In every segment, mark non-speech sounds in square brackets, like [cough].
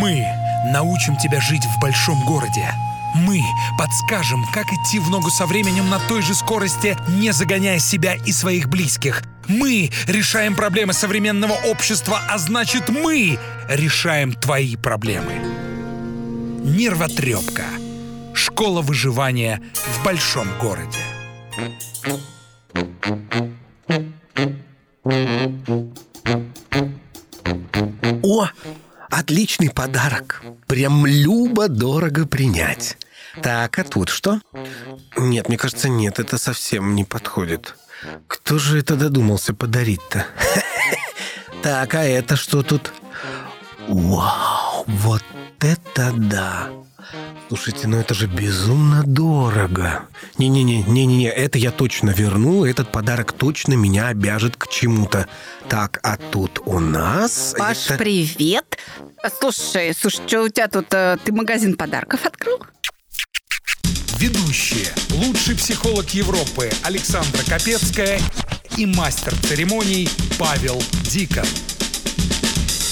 Мы научим тебя жить в большом городе. Мы подскажем, как идти в ногу со временем на той же скорости, не загоняя себя и своих близких. Мы решаем проблемы современного общества, а значит мы решаем твои проблемы. Нервотрепка. Школа выживания в большом городе. О, отличный подарок. Прям любо-дорого принять. Так, а тут что? Нет, мне кажется, нет, это совсем не подходит. Кто же это додумался подарить-то? [laughs] Так, а это что тут? Вау, вот это да! Слушайте, ну это же безумно дорого. Не-не-не, не-не-не, это я точно верну, этот подарок точно меня обяжет к чему-то. Так, а тут у нас... Паш, это... привет. Слушай, слушай, что у тебя тут? э, Ты магазин подарков открыл? Ведущие. Лучший психолог Европы Александра Капецкая и мастер церемоний Павел Дикон.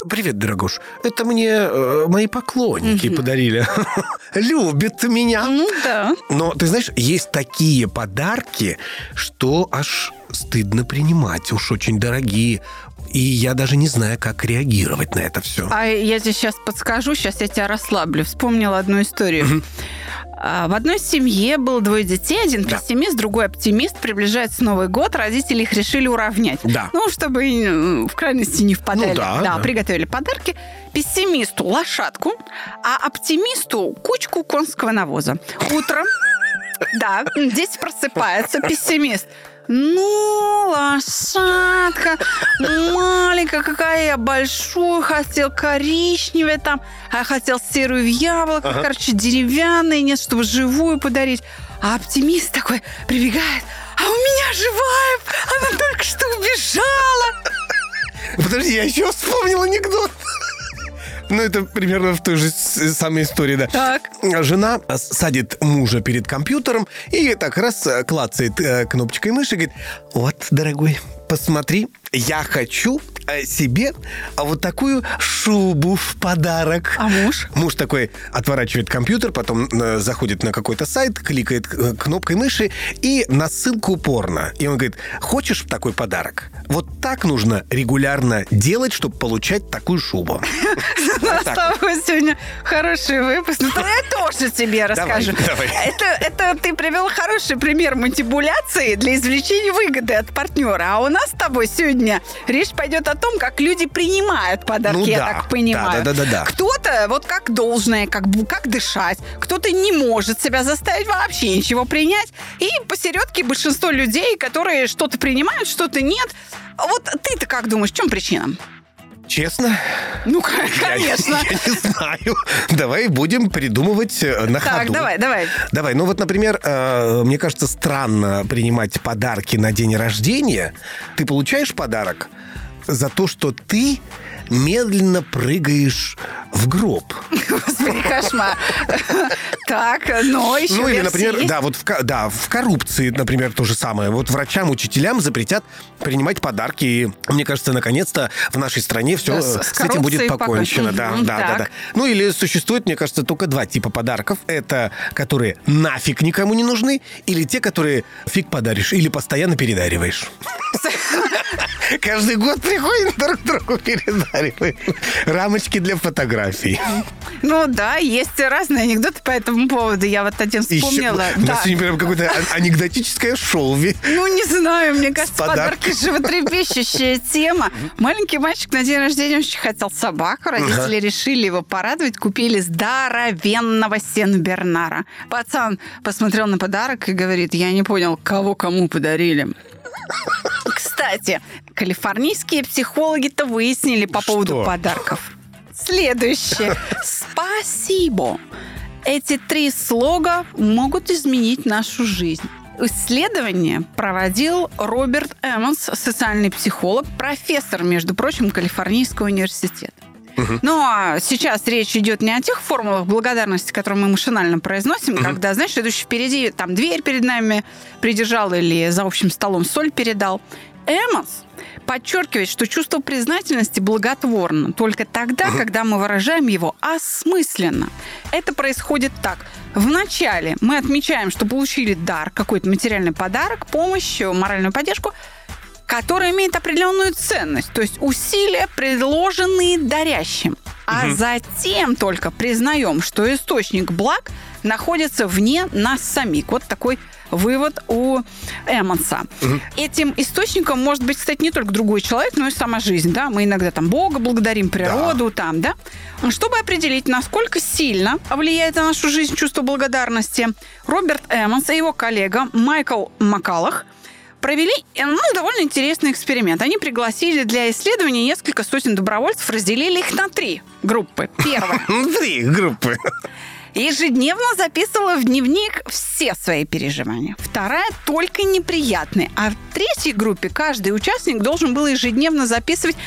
Привет, дорогуш. Это мне э, мои поклонники подарили. [laughs] Любят меня. Ну да. Но ты знаешь, есть такие подарки, что аж стыдно принимать. Уж очень дорогие. И я даже не знаю, как реагировать на это все. А я тебе сейчас подскажу, сейчас я тебя расслаблю. Вспомнила одну историю. В одной семье было двое детей, один Да. пессимист, другой оптимист. Приближается Новый год, родители их решили уравнять. Да. Ну, чтобы э, в крайности не впадали. Ну да, да. приготовили подарки. Пессимисту лошадку, а оптимисту кучку конского навоза. Утром, да, дети просыпаются, пессимист. Ну, лошадка, маленькая какая я, большую хотел, коричневая там, а хотел серую в яблоко, короче, деревянные, нет, чтобы живую подарить. А оптимист такой прибегает, а у меня живая, она только что убежала. Подожди, я еще вспомнил анекдот. Ну, это примерно в той же с- самой истории, да. Так. Жена садит мужа перед компьютером и так раз э, клацает э, кнопочкой мыши и говорит, вот, дорогой, посмотри, я хочу э, себе вот такую шубу в подарок. А муж? Муж такой отворачивает компьютер, потом э, заходит на какой-то сайт, кликает э, кнопкой мыши и на ссылку порно. И он говорит, хочешь такой подарок? Вот так нужно регулярно делать, чтобы получать такую шубу. [laughs] У нас с тобой сегодня хороший выпуск. Ну, тогда я тоже тебе расскажу. давай. Это, это ты привел хороший пример манипуляции для извлечения выгоды от партнера. А у нас с тобой сегодня речь пойдет о том, как люди принимают подарки, Ну я да. так понимаю. Да, да, да, да, да. Кто-то вот как должное, как, как дышать. Кто-то не может себя заставить вообще ничего принять. И посередке большинство людей, которые что-то принимают, что-то нет. Вот ты-то как думаешь, в чем причина? Честно? Ну, Я- конечно. [laughs] Я, не знаю. Давай будем придумывать э, на Так, ходу. давай, давай. Давай, ну вот, например, э, мне кажется, странно принимать подарки на день рождения. Ты получаешь подарок за то, что ты медленно прыгаешь в гроб. Господи, кошмар. Так, но еще ну или, например, да, вот в, да, в коррупции, например, то же самое. Вот врачам, учителям запретят принимать подарки. И мне кажется, наконец-то в нашей стране все с, с- с этим будет покончено. Да, да, да, да. Ну или существует, мне кажется, только два типа подарков. Это которые нафиг никому не нужны, или те, которые фиг подаришь, или постоянно передариваешь. [laughs] Каждый год приходим друг другу передариваем. Рамочки для фотографий. Ну да, есть разные анекдоты по этому поводу. Я вот один Еще- вспомнила. У Да. нас сегодня прям какое-то анекдотическое шоу. Ну, не знаю, мне кажется, подарками. подарки животрепещущая тема. Маленький мальчик на день рождения очень хотел собаку. Родители решили его порадовать, купили здоровенного сенбернара. Пацан посмотрел на подарок и говорит, я не понял, кого кому подарили. Кстати, калифорнийские психологи-то выяснили по Что? поводу подарков. Следующее. Спасибо. Эти три слога могут изменить нашу жизнь. Исследование проводил Роберт Эммонс, социальный психолог, профессор, между прочим, Калифорнийского университета. Ну, а сейчас речь идет не о тех формулах благодарности, которые мы машинально произносим, когда, знаешь, идущий впереди, там, дверь перед нами придержал или за общим столом соль передал. Эммонс подчеркивает, что чувство признательности благотворно только тогда, когда мы выражаем его осмысленно. Это происходит так. Вначале мы отмечаем, что получили дар, какой-то материальный подарок, помощь, моральную поддержку, которая имеет определенную ценность, то есть усилия, предложенные дарящим. А угу. затем только признаем, что источник благ находится вне нас самих. Вот такой вывод у Эммонса. Угу. Этим источником может быть, кстати, не только другой человек, но и сама жизнь. Да? Мы иногда там Бога благодарим, природу, да. там, да. Чтобы определить, насколько сильно влияет на нашу жизнь чувство благодарности, Роберт Эммонс и его коллега Майкл Макалах провели ну, довольно интересный эксперимент. Они пригласили для исследования несколько сотен добровольцев, разделили их на три группы. Первая. [laughs] Три группы ежедневно записывала в дневник все свои переживания. Вторая только неприятные. А в третьей группе каждый участник должен был ежедневно записывать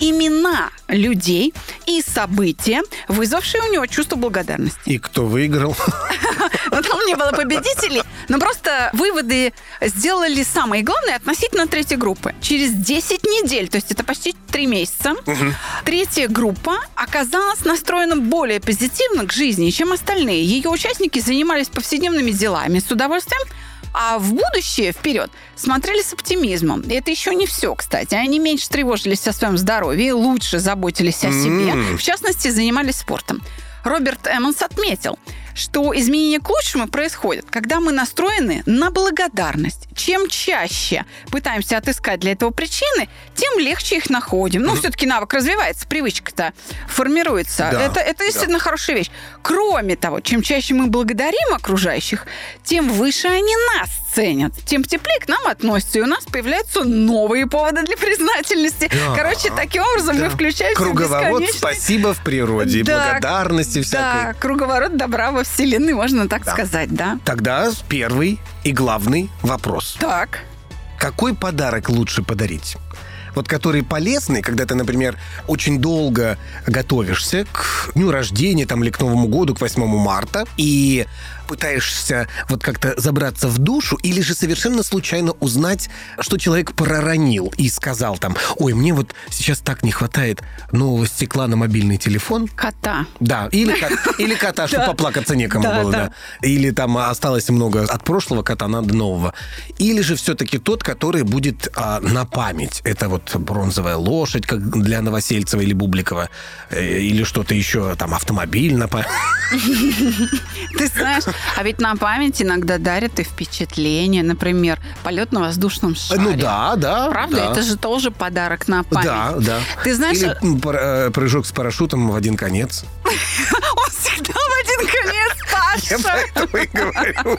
имена людей и события, вызвавшие у него чувство благодарности. И кто выиграл? [laughs] Не было победителей, но просто выводы сделали самые главные относительно третьей группы. Через 10 недель, то есть это почти 3 месяца, третья группа оказалась настроена более позитивно к жизни, чем остальные. Ее участники занимались повседневными делами с удовольствием, а в будущее, вперед, смотрели с оптимизмом. И это еще не все, кстати. Они меньше тревожились о своем здоровье, лучше заботились о себе. Mm. В частности, занимались спортом. Роберт Эммонс отметил, что изменения к лучшему происходят, когда мы настроены на благодарность. Чем чаще пытаемся отыскать для этого причины, тем легче их находим. Ну, mm-hmm. все-таки навык развивается, привычка-то формируется. Да, это, это действительно да. хорошая вещь. Кроме того, чем чаще мы благодарим окружающих, тем выше они нас ценят, тем теплее к нам относятся, и у нас появляются новые поводы для признательности. Да, Короче, таким образом да. мы включаемся Круговорот в спасибо в природе, да, благодарности всякой. Да, круговорот добра во Вселенной, можно так да. сказать, да. Тогда первый и главный вопрос. Так. Какой подарок лучше подарить? Вот который полезный, когда ты, например, очень долго готовишься к дню рождения там, или к Новому году, к 8 марта, и пытаешься вот как-то забраться в душу, или же совершенно случайно узнать, что человек проронил и сказал там, ой, мне вот сейчас так не хватает нового стекла на мобильный телефон. Кота. Да, или, [laughs] или кота, чтобы поплакаться некому было, да. Или там осталось много от прошлого кота, надо нового. Или же все-таки тот, который будет а, на память. Это вот бронзовая лошадь, как для Новосельцева или Бубликова, э, или что-то еще, там, автомобиль на. [laughs] Ты знаешь, а ведь на память иногда дарят и впечатления. Например, полет на воздушном шаре. Ну да, да. Правда? Да. Это же тоже подарок на память. Да, да. Ты знаешь... Или э, прыжок с парашютом в один конец. [laughs] [laughs] Я поэтому и говорю.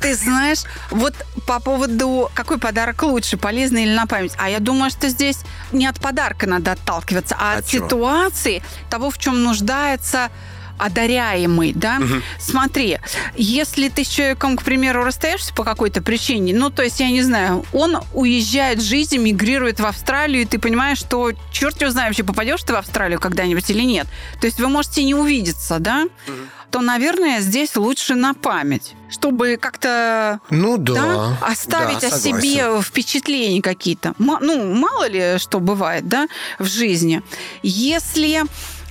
Ты знаешь, вот по поводу, какой подарок лучше, полезный или на память. А я думаю, что здесь не от подарка надо отталкиваться, а, от ситуации, того, в чем нуждается одаряемый, да? Угу. Смотри, если ты с человеком, к примеру, расстаешься по какой-то причине, ну, то есть, я не знаю, он уезжает в жизнь, мигрирует в Австралию, и ты понимаешь, что черт его знает, вообще попадешь ты в Австралию когда-нибудь или нет. То есть вы можете не увидеться, да? Угу то, наверное, здесь лучше на память, чтобы как-то ну, да, да, оставить да, о себе впечатления какие-то. Ну, мало ли что бывает да, в жизни. Если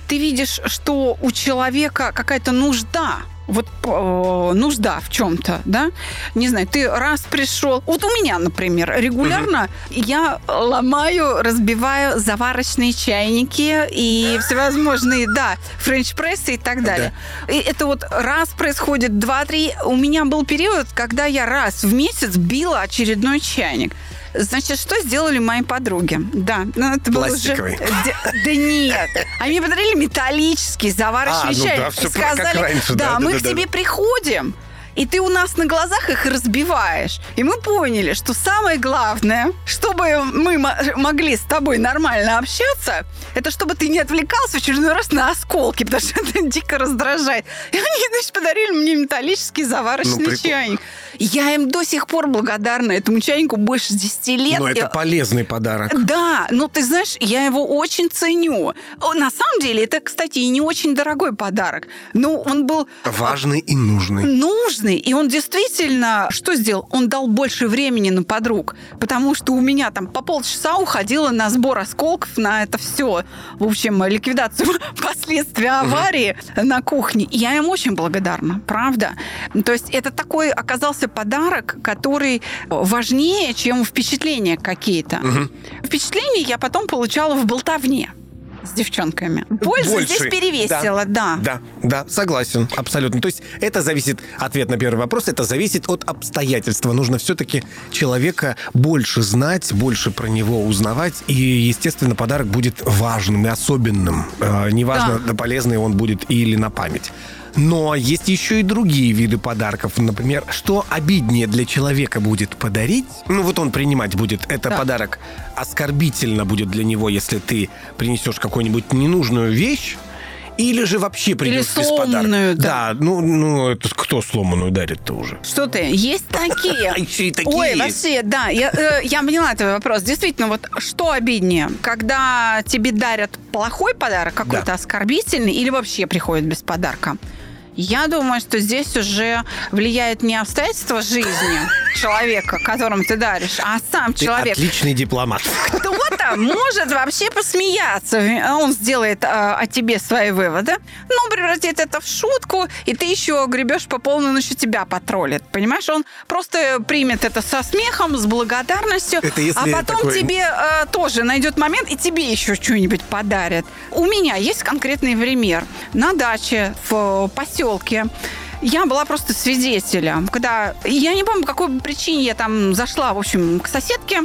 ты видишь, что у человека какая-то нужда, вот э, нужда в чем-то, да? Не знаю, ты раз пришел. Вот у меня, например, регулярно угу. я ломаю, разбиваю заварочные чайники и всевозможные, да, френч-прессы и так далее. Да. И это вот раз происходит, два-три. У меня был период, когда я раз в месяц била очередной чайник. Значит, что сделали мои подруги? Да, ну это было уже... Да нет. Они подарили металлический заварочный а, ну чай. Да, все сказали, как раньше, да, да, мы да, к да, тебе да. приходим, и ты у нас на глазах их разбиваешь. И мы поняли, что самое главное, чтобы мы могли с тобой нормально общаться, это чтобы ты не отвлекался в очередной раз на осколки, потому что это дико раздражает. И они, значит, подарили мне металлический заварочный ну, чайник. Я им до сих пор благодарна этому чайнику больше 10 лет. Но это полезный подарок. Да, но ты знаешь, я его очень ценю. На самом деле, это, кстати, и не очень дорогой подарок. Но он был... Важный и нужный. Нужный и он действительно что сделал? Он дал больше времени на подруг, потому что у меня там по полчаса уходило на сбор осколков, на это все. В общем, ликвидацию [laughs] последствий аварии на кухне. И я им очень благодарна, правда. То есть это такой оказался подарок, который важнее, чем впечатления какие-то. Впечатления я потом получала в болтовне с девчонками. Польза Больше. здесь перевесила, да. Да, да, согласен, абсолютно. То есть это зависит, ответ на первый вопрос, это зависит от обстоятельства. Нужно все-таки человека больше знать, больше про него узнавать, и, естественно, подарок будет важным и особенным. Э, неважно, Да. полезный он будет или на память. Но есть еще и другие виды подарков. Например, что обиднее для человека будет подарить? Ну, вот он принимать будет. Это Да. подарок оскорбительно будет для него, если ты принесешь какую-нибудь ненужную вещь. Или же вообще придешь без подарка. да. Да, ну, ну это кто сломанную дарит-то уже? Что ты? Есть такие. [laughs] А еще и такие Ой, вообще, да, я, э, я поняла твой вопрос. Действительно, вот что обиднее, когда тебе дарят плохой подарок, какой-то Да. оскорбительный, или вообще приходит без подарка? Я думаю, что здесь уже влияет не обстоятельства жизни человека, которому ты даришь, а сам Ты человек. отличный дипломат. Кто-то может вообще посмеяться. Он сделает э, о тебе свои выводы, но превратит это в шутку, и ты еще гребешь по полной, еще тебя потроллит. Понимаешь, он просто примет это со смехом, с благодарностью, Это если а потом такой- тебе э, тоже найдет момент, и тебе еще что-нибудь подарит. У меня есть конкретный пример. На даче в поселке я была просто свидетелем, когда я не помню, по какой причине я там зашла, в общем, к соседке.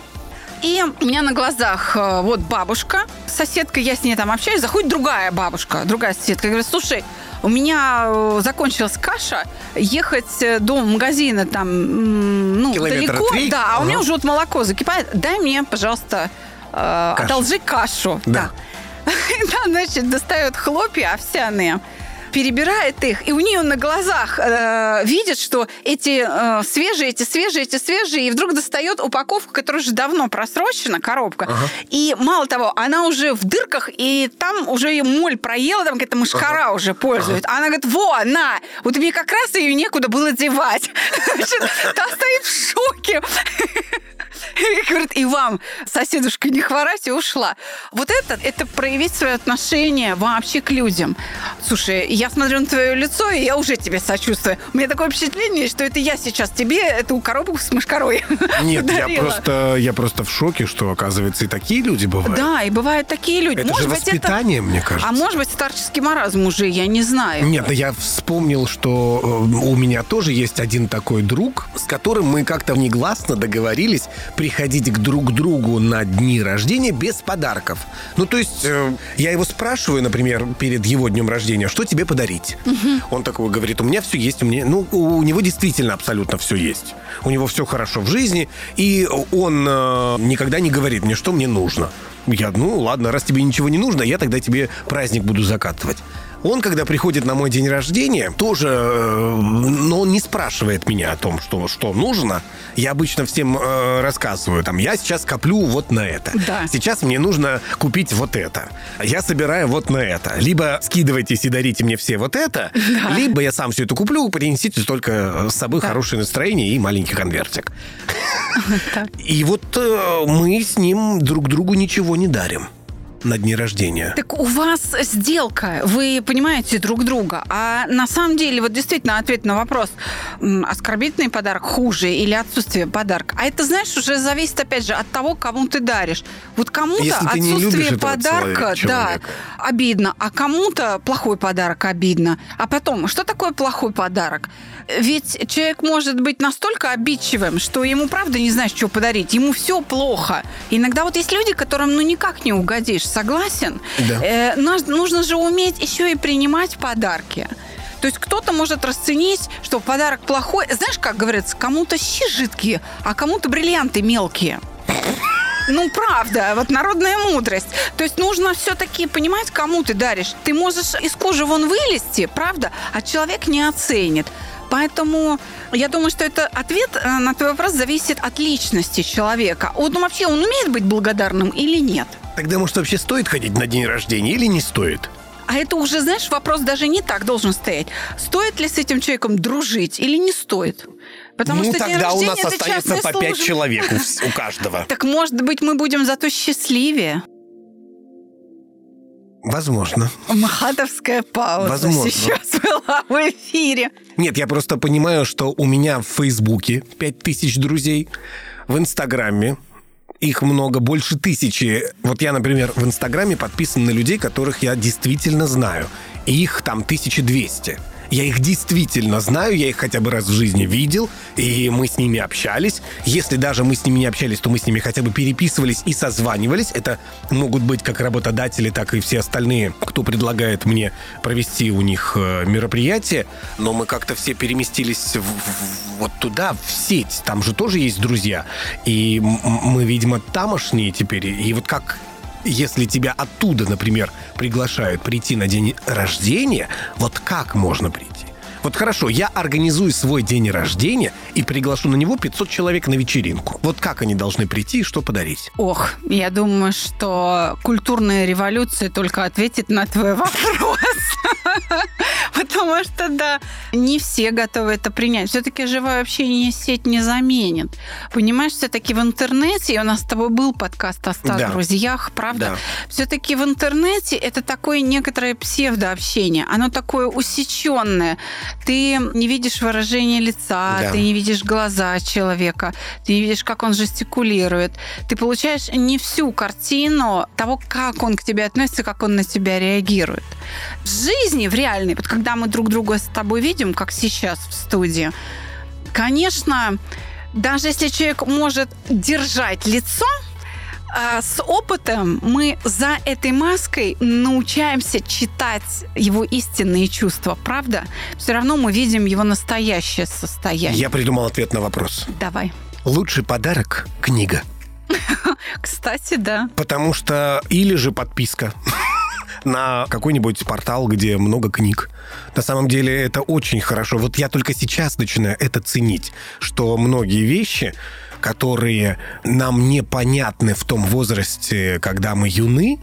И у меня на глазах э, вот бабушка, соседка, я с ней там общаюсь, заходит другая бабушка, другая соседка, говорит, слушай, у меня э, закончилась каша, ехать э, до магазина там, ну, Километра далеко, три? да, а у меня уже вот молоко закипает, дай мне, пожалуйста, э, Кашу. одолжи кашу. Да. Да. [laughs] Она, значит, достает хлопья овсяные, перебирает их, и у нее на глазах э, видит, что эти э, свежие, эти свежие, эти свежие, и вдруг достает упаковку, которая уже давно просрочена, коробка. И мало того, она уже в дырках, и там уже ее моль проела, там какая-то мышкара уже пользует. А она говорит, во, на, вот мне как раз ее некуда было девать. [laughs] Та стоит в шоке. [laughs] [laughs] И говорит, и вам, соседушка, не хворать, и ушла. Вот это, это проявить свое отношение вообще к людям. Слушай, я смотрю на твое лицо, и я уже тебе сочувствую. У меня такое впечатление, что это я сейчас тебе эту коробку с мышкарой [laughs] Нет, я просто, я просто в шоке, что, оказывается, и такие люди бывают. Да, и бывают такие люди. Это может же быть, воспитание, мне кажется. А может быть, старческий маразм уже, я не знаю. Нет, я вспомнил, что э, у меня тоже есть один такой друг, с которым мы как-то негласно договорились приходить к друг другу на дни рождения без подарков. Ну, то есть э, я его спрашиваю, например, перед его днем рождения, что тебе подарить? Он такой говорит, у меня все есть, у меня... Ну, у него действительно абсолютно все есть. У него все хорошо в жизни, и он э, никогда не говорит мне, что мне нужно. Я, ну ладно, раз тебе ничего не нужно, я тогда тебе праздник буду закатывать. Он, когда приходит на мой день рождения, тоже, э, но он не спрашивает меня о том, что, что нужно. Я обычно всем э, рассказываю, там, я сейчас коплю вот на это. Да. Сейчас мне нужно купить вот это. Я собираю вот на это. Либо скидывайтесь и дарите мне все вот это, либо я сам все это куплю, принесите только с собой хорошее настроение и маленький конвертик. [laughs] И вот э, мы с ним друг другу ничего не дарим на дни рождения. Так у вас сделка, вы понимаете друг друга. А на самом деле, вот действительно, ответ на вопрос, оскорбительный подарок хуже или отсутствие подарка. А это, знаешь, уже зависит, опять же, от того, кому ты даришь. Вот кому-то отсутствие подарка, человека- да, обидно, а кому-то плохой подарок обидно. А потом, что такое плохой подарок? Ведь человек может быть настолько обидчивым, что ему правда не знаешь, что подарить. Ему все плохо. Иногда вот есть люди, которым ну никак не угодишь. Согласен? Да. Э, нужно же уметь еще и принимать подарки. То есть кто-то может расценить, что подарок плохой. Знаешь, как говорится, кому-то щи жидкие, а кому-то бриллианты мелкие. Ну, правда, вот народная мудрость. То есть нужно все-таки понимать, кому ты даришь. Ты можешь из кожи вон вылезти, правда, а человек не оценит. Поэтому я думаю, что это ответ э, на твой вопрос зависит от личности человека. Ну, вообще он умеет быть благодарным или нет? Тогда, может, вообще стоит ходить на день рождения или не стоит? А это уже, знаешь, вопрос даже не так должен стоять. Стоит ли с этим человеком дружить или не стоит? Потому ну, что тогда у нас это останется по пять человек у, у [laughs] каждого. Так, может быть, мы будем зато счастливее? Возможно. Махатовская пауза Возможно. сейчас была в эфире. Нет, я просто понимаю, что у меня в Фейсбуке 5000 друзей, в Инстаграме их много, больше тысячи. Вот я, например, в Инстаграме подписан на людей, которых я действительно знаю. И их там 1200. Я их действительно знаю, я их хотя бы раз в жизни видел, и мы с ними общались. Если даже мы с ними не общались, то мы с ними хотя бы переписывались и созванивались. Это могут быть как работодатели, так и все остальные, кто предлагает мне провести у них э, мероприятие. Но мы как-то все переместились в, в, вот туда, в сеть. Там же тоже есть друзья. И мы, видимо, тамошние теперь. И вот как если тебя оттуда, например, приглашают прийти на день рождения, вот как можно прийти? Вот хорошо, я организую свой день рождения и приглашу на него 500 человек на вечеринку. Вот как они должны прийти и что подарить? Ох, я думаю, что культурная революция только ответит на твой вопрос. [laughs] [laughs] Потому что, да, не все готовы это принять. Все-таки живое общение сеть не заменит. Понимаешь, все-таки в интернете, и у нас с тобой был подкаст о 100 да. друзьях, правда? Да. Все-таки в интернете это такое некоторое псевдообщение. Оно такое усеченное. Ты не видишь выражение лица, да. ты не видишь глаза человека, ты не видишь, как он жестикулирует. Ты получаешь не всю картину того, как он к тебе относится, как он на тебя реагирует. В жизни, в реальной, вот когда мы друг друга с тобой видим, как сейчас в студии, конечно, даже если человек может держать лицо, а, с опытом мы за этой маской научаемся читать его истинные чувства, правда? Все равно мы видим его настоящее состояние. Я придумал ответ на вопрос. Давай. Лучший подарок – книга. [laughs] Кстати, да. Потому что или же подписка [laughs] на какой-нибудь портал, где много книг. На самом деле это очень хорошо. Вот я только сейчас начинаю это ценить, что многие вещи которые нам непонятны в том возрасте, когда мы юны,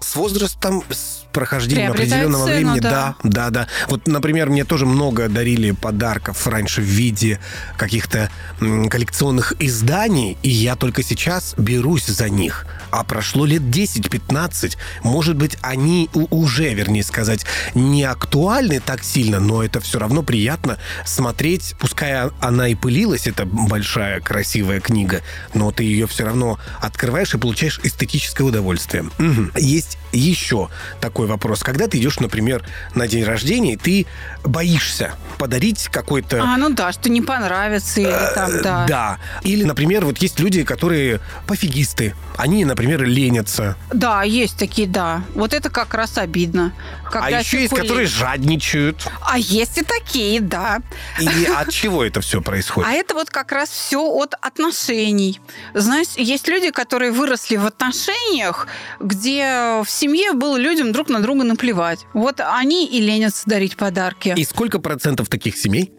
с возрастом, с прохождением определенного цену, времени, да. да, да, да. Вот, например, мне тоже много дарили подарков раньше в виде каких-то коллекционных изданий, и я только сейчас берусь за них. А прошло лет 10-15, может быть, они уже, вернее сказать, не актуальны так сильно, но это все равно приятно смотреть, пускай она и пылилась, это большая красивая книга, но ты ее все равно открываешь и получаешь эстетическое удовольствие. Угу. Есть еще такой вопрос. Когда ты идешь, например, на день рождения, ты боишься подарить какой-то... А, ну да, что не понравится или э, там, да. Да. Или, например, вот есть люди, которые пофигисты. Они, например, ленятся. Да, есть такие, да. Вот это как раз обидно. а еще есть, которые жадничают. А есть и такие, да. И от чего это все происходит? А это вот как раз все от отношений. Знаешь, есть люди, которые выросли в отношениях, где все семье было людям друг на друга наплевать. Вот они и ленятся дарить подарки. И сколько процентов таких семей?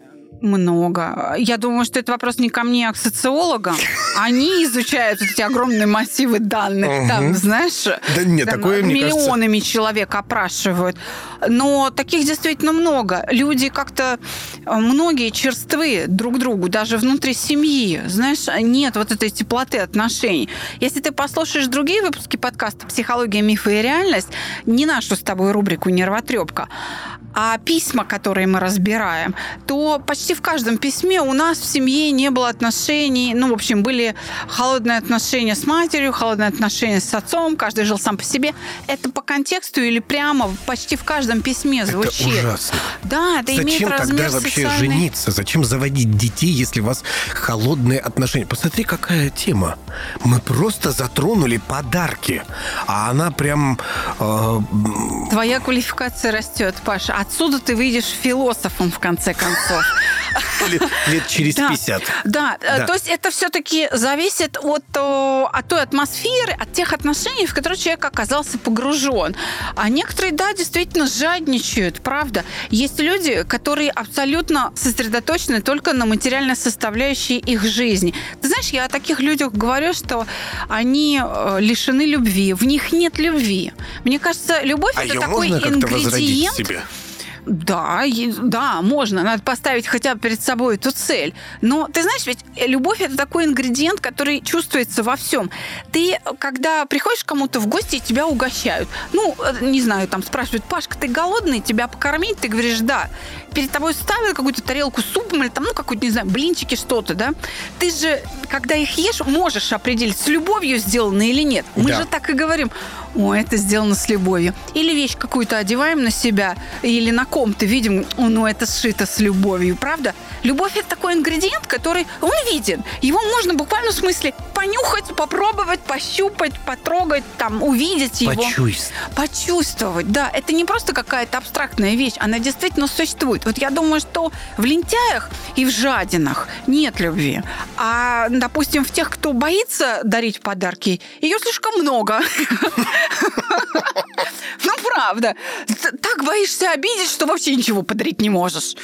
Много. Я думаю, что это вопрос не ко мне, а к социологам. Они изучают эти огромные массивы данных. Там, знаешь, да нет, там, такое, миллионами кажется... человек опрашивают. Но таких действительно много. Люди как-то, э, многие черствы друг другу, даже внутри семьи. Знаешь, нет вот этой теплоты отношений. Если ты послушаешь другие выпуски подкаста «Психология, мифы и реальность», не нашу с тобой рубрику «Нервотрепка», а письма, которые мы разбираем, то почти в каждом письме у нас в семье не было отношений. Ну, в общем, были холодные отношения с матерью, холодные отношения с отцом, каждый жил сам по себе. Это по контексту или прямо почти в каждом письме звучит. Это ужасно. Да, это Зачем имеет размер тогда вообще социальной... жениться? Зачем заводить детей, если у вас холодные отношения? Посмотри, какая тема. Мы просто затронули подарки, а она прям... Э... Твоя квалификация растет, Паша. Отсюда ты выйдешь философом, в конце концов. [laughs] Лет, лет через Да. 50. Да, э, Да. то есть это все-таки зависит от, от той атмосферы, от тех отношений, в которые человек оказался погружен. А некоторые, да, действительно жадничают, правда. Есть люди, которые абсолютно сосредоточены только на материальной составляющей их жизни. Ты знаешь, я о таких людях говорю, что они э, лишены любви, в них нет любви. Мне кажется, любовь А это такой ингредиент. себе? Да, да, можно. Надо поставить хотя бы перед собой эту цель. Но ты знаешь, ведь любовь это такой ингредиент, который чувствуется во всем. Ты, когда приходишь к кому-то в гости, тебя угощают. Ну, э, не знаю, там спрашивают, Пашка, ты голодный, тебя покормить? Ты говоришь, да. Перед тобой ставят какую-то тарелку с супом или там, ну, какую-то, не знаю, блинчики, что-то, да? Ты же, когда их ешь, можешь определить, с любовью сделано или нет. Мы Да. же так и говорим, о, это сделано с любовью. Или вещь какую-то одеваем на себя, или на ком-то видим, о, ну это сшито с любовью, правда? Любовь это такой ингредиент, который, он виден. Его можно буквально в смысле понюхать, попробовать, пощупать, потрогать, там, увидеть его. Почувствовать. Почувствовать, да. Это не просто какая-то абстрактная вещь, она действительно существует. Вот я думаю, что в лентяях и в жадинах нет любви. А, допустим, в тех, кто боится дарить подарки, ее слишком много. [laughs] Ну, правда. Так боишься обидеть, что вообще ничего подарить не можешь.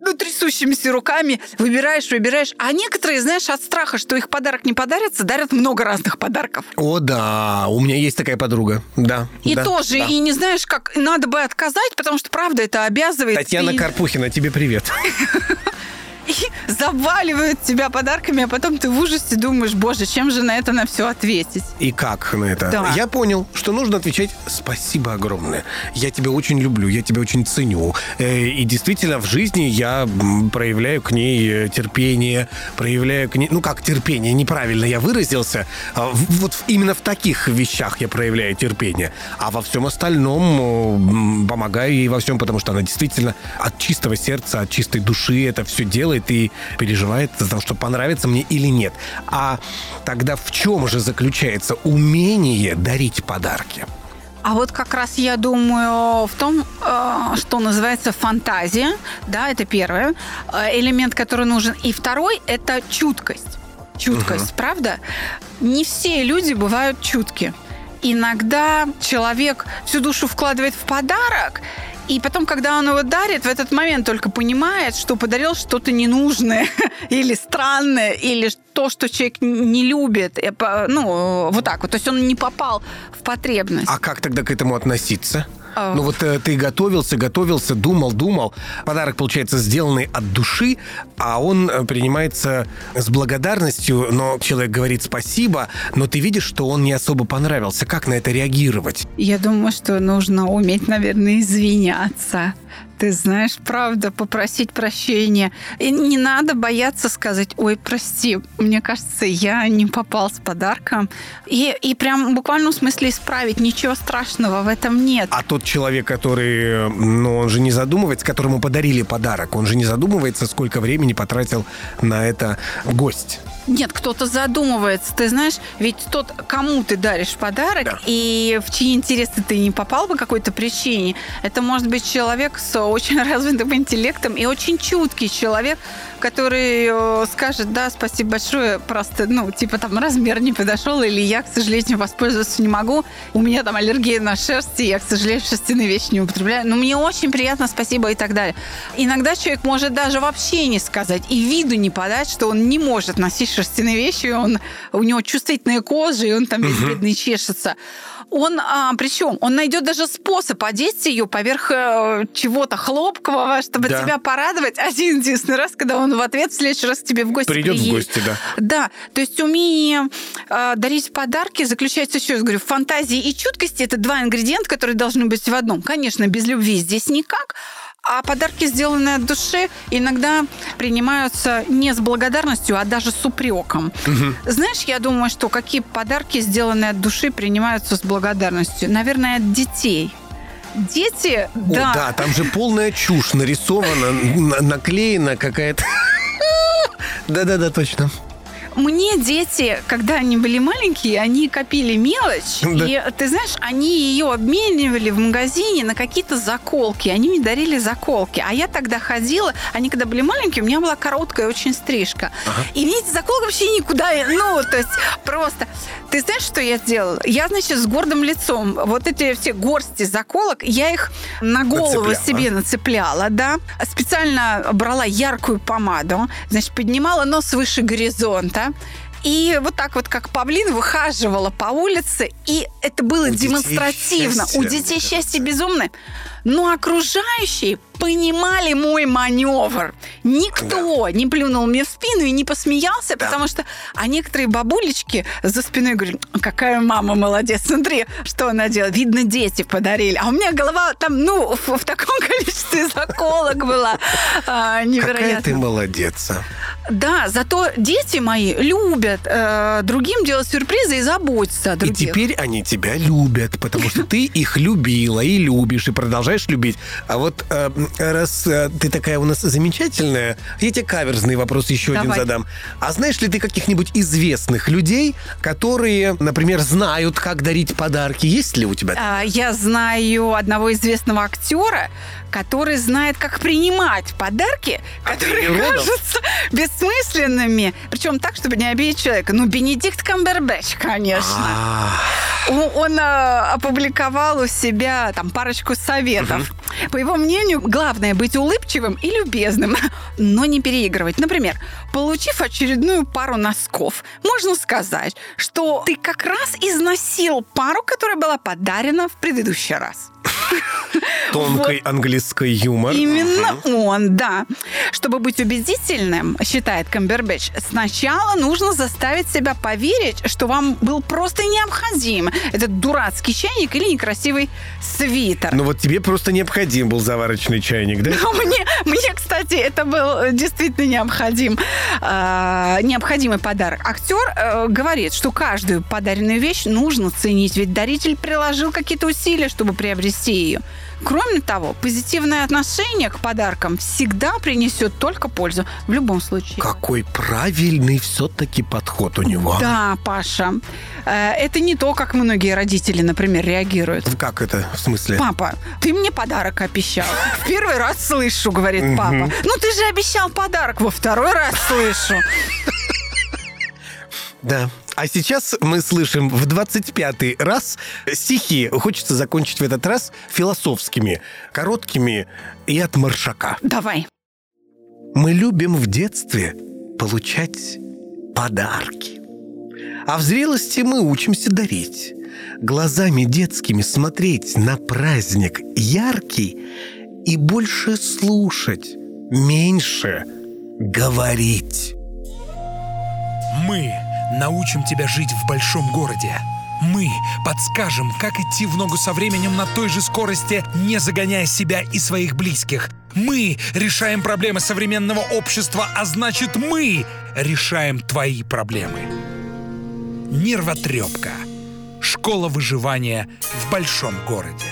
Ну, трясущимися руками выбираешь, выбираешь. А некоторые, знаешь, от страха, что их подарок не подарится, дарят много разных подарков. О, да, у меня есть такая подруга. Да. И да, тоже, да. и не знаешь, как надо бы отказать, потому что правда это обязывает. Татьяна и, Карпухина, тебе привет. [laughs] и заваливают тебя подарками, а потом ты в ужасе думаешь, боже, чем же на это на все ответить? И как на это? Да. Я понял, что нужно отвечать спасибо огромное. Я тебя очень люблю, я тебя очень ценю. Э, И действительно, в жизни я проявляю к ней э, терпение, проявляю к ней... Ну, как терпение, неправильно я выразился. А Вот именно в таких вещах я проявляю терпение. А во всем остальном помогаю ей во всем, потому что она действительно от чистого сердца, от чистой души это все делает и переживает за то, что понравится мне или нет. А тогда в чем же заключается умение дарить подарки? А вот как раз я думаю в том, э, что называется фантазия, да, это первое, э, элемент, который нужен. И второй – это чуткость. Чуткость, правда? Не все люди бывают чутки. Иногда человек всю душу вкладывает в подарок, и потом, когда он его дарит, в этот момент только понимает, что подарил что-то ненужное [laughs] или странное, или то, что человек не любит. Э, Ну, вот так вот. То есть он не попал в потребность. А как тогда к этому относиться? А. Ну вот э, ты готовился, готовился, думал, думал. Подарок, получается, сделанный от души, а он э, принимается с благодарностью, но человек говорит спасибо, но ты видишь, что он не особо понравился. Как на это реагировать? Я думаю, что нужно уметь, наверное, извиняться. Ты знаешь, правда, попросить прощения. И не надо бояться сказать, ой, прости, мне кажется, я не попал с подарком. И, и прям в буквальном смысле исправить. Ничего страшного в этом нет. А тот человек, который, ну, он же не задумывается, которому подарили подарок, он же не задумывается, сколько времени потратил на это гость. Нет, кто-то задумывается. Ты знаешь, ведь тот, кому ты даришь подарок, Да. и в чьи интересы ты не попал по какой-то причине, это может быть человек с очень [laughs] развитым интеллектом и очень чуткий человек, который э, скажет, да, спасибо большое, просто, ну, типа там размер не подошел, или я, к сожалению, воспользоваться не могу, у меня там аллергия на шерсть, и я, к сожалению, шерстяные вещи не употребляю, но мне очень приятно, спасибо и так далее. Иногда человек может даже вообще не сказать и виду не подать, что он не может носить шерстяные вещи, он, у него чувствительная кожа, и он там весь бедный чешется. Он, а, причем, он найдет даже способ одеть ее поверх э, чего-то хлопкового, чтобы Да. тебя порадовать [laughs] один единственный раз, когда он в ответ в следующий раз к тебе в гости Придет в приедет. гости, да. Да, то есть умение э, дарить подарки заключается, еще раз говорю, в фантазии и чуткости. Это два ингредиента, которые должны быть в одном. Конечно, без любви здесь никак. А подарки, сделанные от души, иногда принимаются не с благодарностью, а даже с упреком. Знаешь, я думаю, что какие подарки, сделанные от души, принимаются с благодарностью? Наверное, от детей. Дети, О, да, да, там же полная чушь нарисована, на- наклеена какая-то. [laughs] Да-да-да, точно. Мне дети, когда они были маленькие, они копили мелочь, [laughs] Да. и ты знаешь, они ее обменивали в магазине на какие-то заколки. Они мне дарили заколки. А я тогда ходила, они когда были маленькие, у меня была короткая очень стрижка. И мне эти заколки вообще никуда, ну, то есть просто... Ты знаешь, что я сделала? Я, значит, с гордым лицом вот эти все горсти заколок, я их на голову Нацепляла. себе нацепляла, да. Специально брала яркую помаду, значит, поднимала нос выше горизонта. И вот так вот, как павлин, выхаживала по улице. И это было У детей демонстративно. счастье. У детей счастье безумное. Но окружающие понимали мой маневр. Никто не плюнул мне в спину и не посмеялся, потому что... А некоторые бабулечки за спиной говорят, какая мама молодец, смотри, что она делает. Видно, дети подарили. А у меня голова там, ну, в, в таком [laughs] количестве заколок была. А, Какая невероятно. ты молодец. Да, зато дети мои любят э, другим делать сюрпризы и заботиться о И других. теперь они тебя любят, потому что ты их любила и любишь, и продолжаешь любить. А вот э, раз э, ты такая у нас замечательная, я тебе каверзный вопрос еще один Давай. задам. А знаешь ли ты каких-нибудь известных людей, которые, например, знают, как дарить подарки? Есть ли у тебя? А, Я знаю одного известного актера, который знает, как принимать подарки, которые Андрея Родов? кажутся бессмысленными. Причем так, чтобы не обидеть человека. Ну, Бенедикт Камбербэтч, конечно. А, Он, он, э, опубликовал у себя там парочку советов. По его мнению, главное быть улыбчивым и любезным, [laughs] но не переигрывать. Например, получив очередную пару носков, можно сказать, что ты как раз износил пару, которая была подарена в предыдущий раз. [laughs] тонкий английский юмор. Именно он, да. Чтобы быть убедительным, считает Камбербэтч, сначала нужно заставить себя поверить, что вам был просто необходим этот дурацкий чайник или некрасивый свитер. Ну вот тебе просто необходим был заварочный чайник, да? [laughs] Но мне, мне, кстати, это был действительно необходим, э, необходимый подарок. Актер э, говорит, что каждую подаренную вещь нужно ценить, ведь даритель приложил какие-то усилия, чтобы приобрести ее. Кроме того, позитивное отношение к подаркам всегда принесет только пользу в любом случае. Какой правильный все-таки подход у него. Да, Паша. Э, это не то, как многие родители, например, реагируют. Как это? В смысле? Папа, ты мне подарок обещал. В первый раз слышу, говорит папа. Ну ты же обещал подарок. Во второй раз слышу. Да. А сейчас мы слышим в 25-й раз стихи. Хочется закончить в этот раз философскими, короткими и от маршака. Давай. Мы любим в детстве получать подарки. А в зрелости мы учимся дарить. Глазами детскими смотреть на праздник яркий и больше слушать, меньше говорить. Мы научим тебя жить в большом городе. Мы подскажем, как идти в ногу со временем на той же скорости, не загоняя себя и своих близких. Мы решаем проблемы современного общества, а значит мы решаем твои проблемы. Нервотрепка. Школа выживания в большом городе.